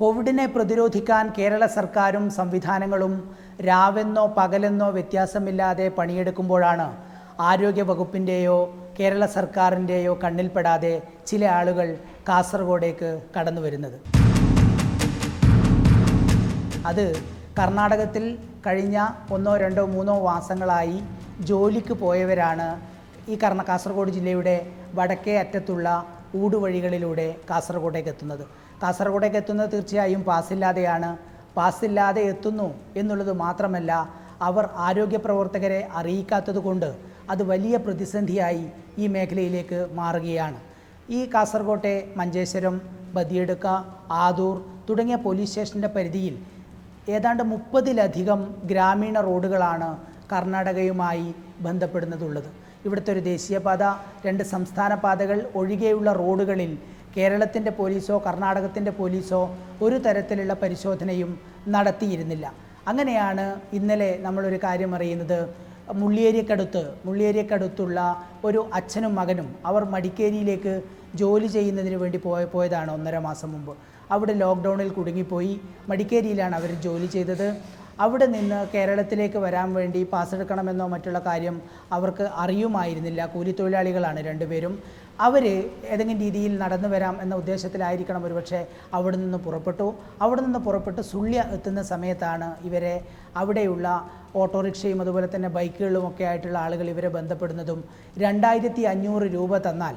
കോവിഡിനെ പ്രതിരോധിക്കാൻ കേരള സർക്കാരും സംവിധാനങ്ങളും രാവെന്നോ പകലെന്നോ വ്യത്യാസമില്ലാതെ പണിയെടുക്കുമ്പോഴാണ് ആരോഗ്യ വകുപ്പിന്റെയോ കേരള സർക്കാരിന്റെയോ കണ്ണിൽപ്പെടാതെ ചില ആളുകൾ കാസർഗോഡേക്ക് കടന്നു വരുന്നത്. അത് കർണാടകത്തിൽ കഴിഞ്ഞ ഒന്നോ രണ്ടോ മൂന്നോ മാസങ്ങളായി ജോലിക്ക് പോയവരാണ് ഈ കർണ കാസർഗോഡ് ജില്ലയുടെ വടക്കേ അറ്റത്തുള്ള ഊടുവഴികളിലൂടെ കാസർഗോഡേക്ക് എത്തുന്നത്. കാസർഗോഡേക്ക് എത്തുന്നത് തീർച്ചയായും പാസ്സില്ലാതെയാണ് പാസ്സില്ലാതെ എത്തുന്നു എന്നുള്ളത് മാത്രമല്ല അവർ ആരോഗ്യ പ്രവർത്തകരെ അറിയിക്കാത്തത് കൊണ്ട് അത് വലിയ പ്രതിസന്ധിയായി ഈ മേഖലയിലേക്ക് മാറുകയാണ്. ഈ കാസർഗോട്ടെ മഞ്ചേശ്വരം ബദിയെടുക്ക ആദൂർ തുടങ്ങിയ പോലീസ് സ്റ്റേഷന്റെ പരിധിയിൽ ഏതാണ്ട് മുപ്പതിലധികം ഗ്രാമീണ റോഡുകളാണ് കർണാടകയുമായി ബന്ധപ്പെടുന്നതുള്ളത്. ഇവിടുത്തെ ഒരു ദേശീയപാത രണ്ട് സംസ്ഥാന പാതകൾ ഒഴികെയുള്ള റോഡുകളിൽ കേരളത്തിന്റെ പോലീസോ കർണാടകത്തിന്റെ പോലീസോ ഒരു തരത്തിലുള്ള പരിശോധനയും നടത്തിയിരുന്നില്ല. അങ്ങനെയാണ് ഇന്നലെ നമ്മളൊരു കാര്യം അറിയുന്നത്. മുള്ളിയേരിക്കടുത്ത് മുള്ളിയേരിക്കടുത്തുള്ള ഒരു അച്ഛനും മകനും അവർ മടിക്കേരിയിലേക്ക് ജോലി ചെയ്യുന്നതിന് വേണ്ടി പോയ പോയതാണ് ഒന്നര മാസം മുമ്പ്. അവിടെ ലോക്ക്ഡൗണിൽ കുടുങ്ങിപ്പോയി. മടിക്കേരിയിലാണ് അവർ ജോലി ചെയ്തത്. അവിടെ നിന്ന് കേരളത്തിലേക്ക് വരാൻ വേണ്ടി പാസ് എടുക്കണമെന്നോ മറ്റുള്ള കാര്യം അവർക്ക് അറിയുമായിരുന്നില്ല. കൂലിത്തൊഴിലാളികളാണ് രണ്ടുപേരും. അവർ ഏതെങ്കിലും രീതിയിൽ നടന്നു വരാം എന്ന ഉദ്ദേശത്തിലായിരിക്കണം ഒരുപക്ഷെ അവിടെ നിന്ന് പുറപ്പെട്ടു. അവിടെ നിന്ന് പുറപ്പെട്ട് സുള്യ എത്തുന്ന സമയത്താണ് ഇവരെ അവിടെയുള്ള ഓട്ടോറിക്ഷയും അതുപോലെ തന്നെ ബൈക്കുകളും ഒക്കെ ആയിട്ടുള്ള ആളുകൾ ഇവരെ ബന്ധപ്പെടുന്നതും. രണ്ടായിരത്തി അഞ്ഞൂറ് രൂപ തന്നാൽ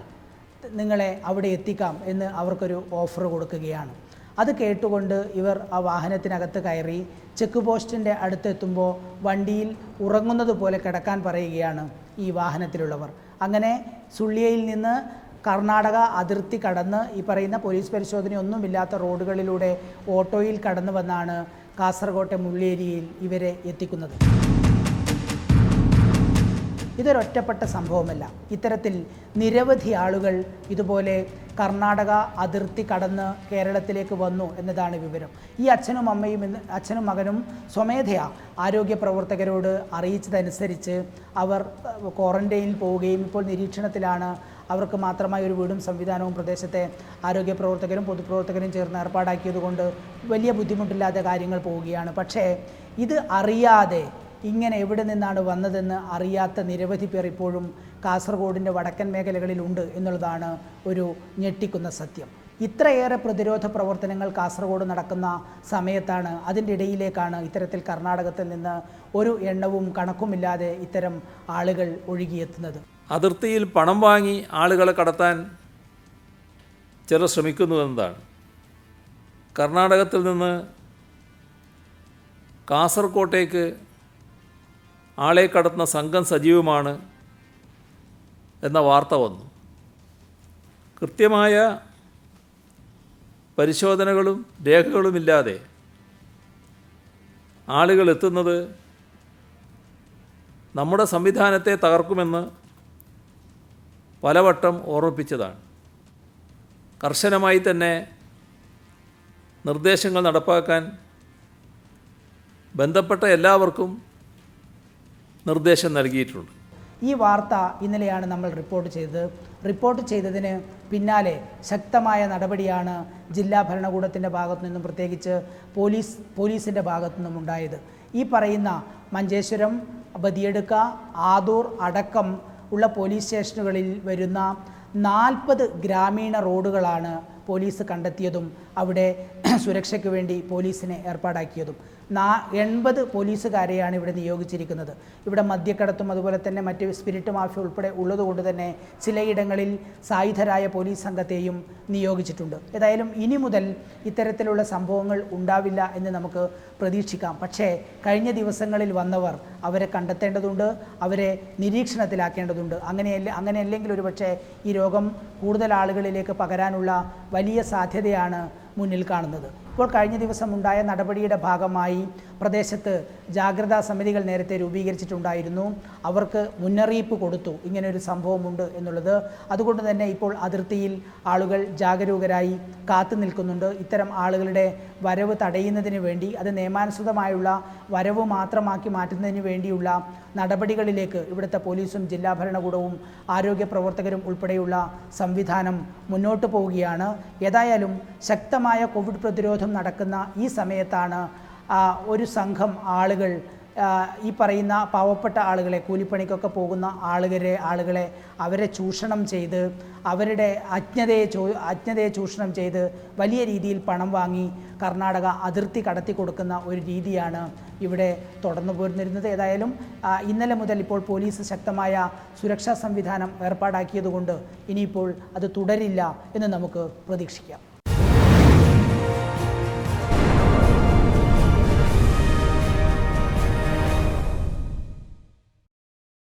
നിങ്ങളെ അവിടെ എത്തിക്കാം എന്ന് അവർക്കൊരു ഓഫർ കൊടുക്കുകയാണ്. അത് കേട്ടുകൊണ്ട് ഇവർ ആ വാഹനത്തിനകത്ത് കയറി ചെക്ക് പോസ്റ്റിന്റെ അടുത്തെത്തുമ്പോൾ വണ്ടിയിൽ ഉറങ്ങുന്നത് പോലെ കിടക്കാൻ പറയുകയാണ് ഈ വാഹനത്തിലുള്ളവർ. അങ്ങനെ സുള്ളിയയിൽ നിന്ന് കർണാടക അതിർത്തി കടന്ന് ഈ പറയുന്ന പോലീസ് പരിശോധനയൊന്നുമില്ലാത്ത റോഡുകളിലൂടെ ഓട്ടോയിൽ കടന്നു വന്നാണ് കാസർകോട്ടെ മുള്ളേരിയിൽ ഇവരെ എത്തിക്കുന്നത്. ഇതൊരൊറ്റപ്പെട്ട സംഭവമല്ല. ഇത്തരത്തിൽ നിരവധി ആളുകൾ ഇതുപോലെ കർണാടക അതിർത്തി കടന്ന് കേരളത്തിലേക്ക് വന്നു എന്നതാണ് വിവരം. ഈ അച്ഛനും അമ്മയും ഇന്ന് അച്ഛനും മകനും സ്വമേധയാ ആരോഗ്യ പ്രവർത്തകരോട് അറിയിച്ചതനുസരിച്ച് അവർ ക്വാറന്റൈനിൽ പോവുകയും ഇപ്പോൾ നിരീക്ഷണത്തിലാണ്. അവർക്ക് മാത്രമായി ഒരു വീടും സംവിധാനവും പ്രദേശത്തെ ആരോഗ്യ പ്രവർത്തകരും പൊതുപ്രവർത്തകരും ചേർന്ന് ഏർപ്പാടാക്കിയതുകൊണ്ട് വലിയ ബുദ്ധിമുട്ടില്ലാതെ കാര്യങ്ങൾ പോവുകയാണ്. പക്ഷേ ഇത് അറിയാതെ ഇങ്ങനെ എവിടെ നിന്നാണ് വന്നതെന്ന് അറിയാത്ത നിരവധി പേർ ഇപ്പോഴും കാസർഗോഡിന്റെ വടക്കൻ മേഖലകളിലുണ്ട് എന്നുള്ളതാണ് ഒരു ഞെട്ടിക്കുന്ന സത്യം. ഇത്രയേറെ പ്രതിരോധ പ്രവർത്തനങ്ങൾ കാസർഗോഡ് നടക്കുന്ന സമയത്താണ് അതിന്റെ ഇടയിലേക്കാണ് ഇത്തരത്തിൽ കർണാടകത്തിൽ നിന്ന് ഒരു എണ്ണവും കണക്കുമില്ലാതെ ഇത്തരം ആളുകൾ ഒഴുകിയെത്തുന്നത്. അതിർത്തിയിൽ പണം വാങ്ങി ആളുകളെ കടത്താൻ ചിലർ ശ്രമിക്കുന്നു എന്നതാണ് കർണാടകത്തിൽ നിന്ന് കാസർകോട്ടേക്ക് ആളെ കടത്തുന്ന സംഘം സജീവമാണ് എന്ന വാർത്ത വന്നു. കൃത്യമായ പരിശോധനകളും രേഖകളുമില്ലാതെ ആളുകൾ എത്തുന്നത് നമ്മുടെ സംവിധാനത്തെ തകർക്കുമെന്ന് പലവട്ടം ഓർമ്മിപ്പിച്ചതാണ്. കർശനമായി തന്നെ നിർദ്ദേശങ്ങൾ നടപ്പാക്കാൻ ബന്ധപ്പെട്ട എല്ലാവർക്കും നിർദ്ദേശം നൽകിയിട്ടുണ്ട്. ഈ വാർത്ത ഇന്നലെയാണ് നമ്മൾ റിപ്പോർട്ട് ചെയ്തത്. റിപ്പോർട്ട് ചെയ്തതിന് പിന്നാലെ ശക്തമായ നടപടിയാണ് ജില്ലാ ഭരണകൂടത്തിന്റെ ഭാഗത്തു നിന്നും പ്രത്യേകിച്ച് പോലീസ് പോലീസിന്റെ ഭാഗത്തു നിന്നും ഉണ്ടായത്. ഈ പറയുന്ന മഞ്ചേശ്വരം ബദിയെടുക്ക ആദൂർ അടക്കം ഉള്ള പോലീസ് സ്റ്റേഷനുകളിൽ വരുന്ന നാൽപ്പത് ഗ്രാമീണ റോഡുകളാണ് പോലീസ് കണ്ടെത്തിയതും അവിടെ സുരക്ഷയ്ക്ക് വേണ്ടി പോലീസിനെ ഏർപ്പാടാക്കിയതും. നാ എൺപത് പോലീസുകാരെയാണ് ഇവിടെ നിയോഗിച്ചിരിക്കുന്നത്. ഇവിടെ മദ്യക്കടത്തും അതുപോലെ തന്നെ മറ്റ് സ്പിരിറ്റ് മാഫിയ ഉൾപ്പെടെ ഉള്ളതുകൊണ്ട് തന്നെ ചിലയിടങ്ങളിൽ സായുധരായ പോലീസ് സംഘത്തെയും നിയോഗിച്ചിട്ടുണ്ട്. ഏതായാലും ഇനി മുതൽ ഇത്തരത്തിലുള്ള സംഭവങ്ങൾ ഉണ്ടാവില്ല എന്ന് നമുക്ക് പ്രതീക്ഷിക്കാം. പക്ഷേ കഴിഞ്ഞ ദിവസങ്ങളിൽ വന്നവർ അവരെ കണ്ടെത്തേണ്ടതുണ്ട് അവരെ നിരീക്ഷണത്തിലാക്കേണ്ടതുണ്ട്. അങ്ങനെയല്ല അങ്ങനെയല്ലെങ്കിൽ ഒരുപക്ഷെ ഈ രോഗം കൂടുതൽ ആളുകളിലേക്ക് പകരാനുള്ള വലിയ സാധ്യതയാണ് മുന്നിൽ കാണുന്നത്. ഇപ്പോൾ കഴിഞ്ഞ ദിവസം ഉണ്ടായ നടപടിയുടെ ഭാഗമായി പ്രദേശത്ത് ജാഗ്രതാ സമിതികൾ നേരത്തെ രൂപീകരിച്ചിട്ടുണ്ടായിരുന്നു. അവർക്ക് മുന്നറിയിപ്പ് കൊടുത്തു. ഇങ്ങനെ ഒരു സംഭവമുണ്ട് എന്നുള്ളത്. അതുകൊണ്ട് തന്നെ ഇപ്പോൾ അതിർത്തിയിൽ ആളുകൾ ജാഗരൂകരായി കാത്തു നിൽക്കുന്നുണ്ട്. ഇത്തരം ആളുകളുടെ വരവ് തടയുന്നതിന് വേണ്ടി അത് നിയമാനുസൃതമായുള്ള വരവ് മാത്രമാക്കി മാറ്റുന്നതിന് വേണ്ടിയുള്ള നടപടികളിലേക്ക് ഇവിടുത്തെ പോലീസും ജില്ലാ ഭരണകൂടവും ആരോഗ്യ പ്രവർത്തകരും ഉൾപ്പെടെയുള്ള സംവിധാനം മുന്നോട്ട് പോവുകയാണ്. ഏതായാലും ശക്തമായ കോവിഡ് പ്രതിരോധം നടക്കുന്ന ഈ സമയത്താണ് ഒരു സംഘം ആളുകൾ ഈ പറയുന്ന പാവപ്പെട്ട ആളുകളെ കൂലിപ്പണിക്കൊക്കെ പോകുന്ന ആളുകളെ ആളുകളെ അവരെ ചൂഷണം ചെയ്ത് അവരുടെ അജ്ഞതയെ ചോ അജ്ഞതയെ ചൂഷണം ചെയ്ത് വലിയ രീതിയിൽ പണം വാങ്ങി കർണാടക അതിർത്തി കടത്തി കൊടുക്കുന്ന ഒരു രീതിയാണ് ഇവിടെ തുടർന്നു പോരുന്നിരുന്നത്. ഏതായാലും ഇന്നലെ മുതൽ ഇപ്പോൾ പോലീസ് ശക്തമായ സുരക്ഷാ സംവിധാനം ഏർപ്പാടാക്കിയതുകൊണ്ട് ഇനിയിപ്പോൾ അത് തുടരില്ല എന്ന് നമുക്ക് പ്രതീക്ഷിക്കാം.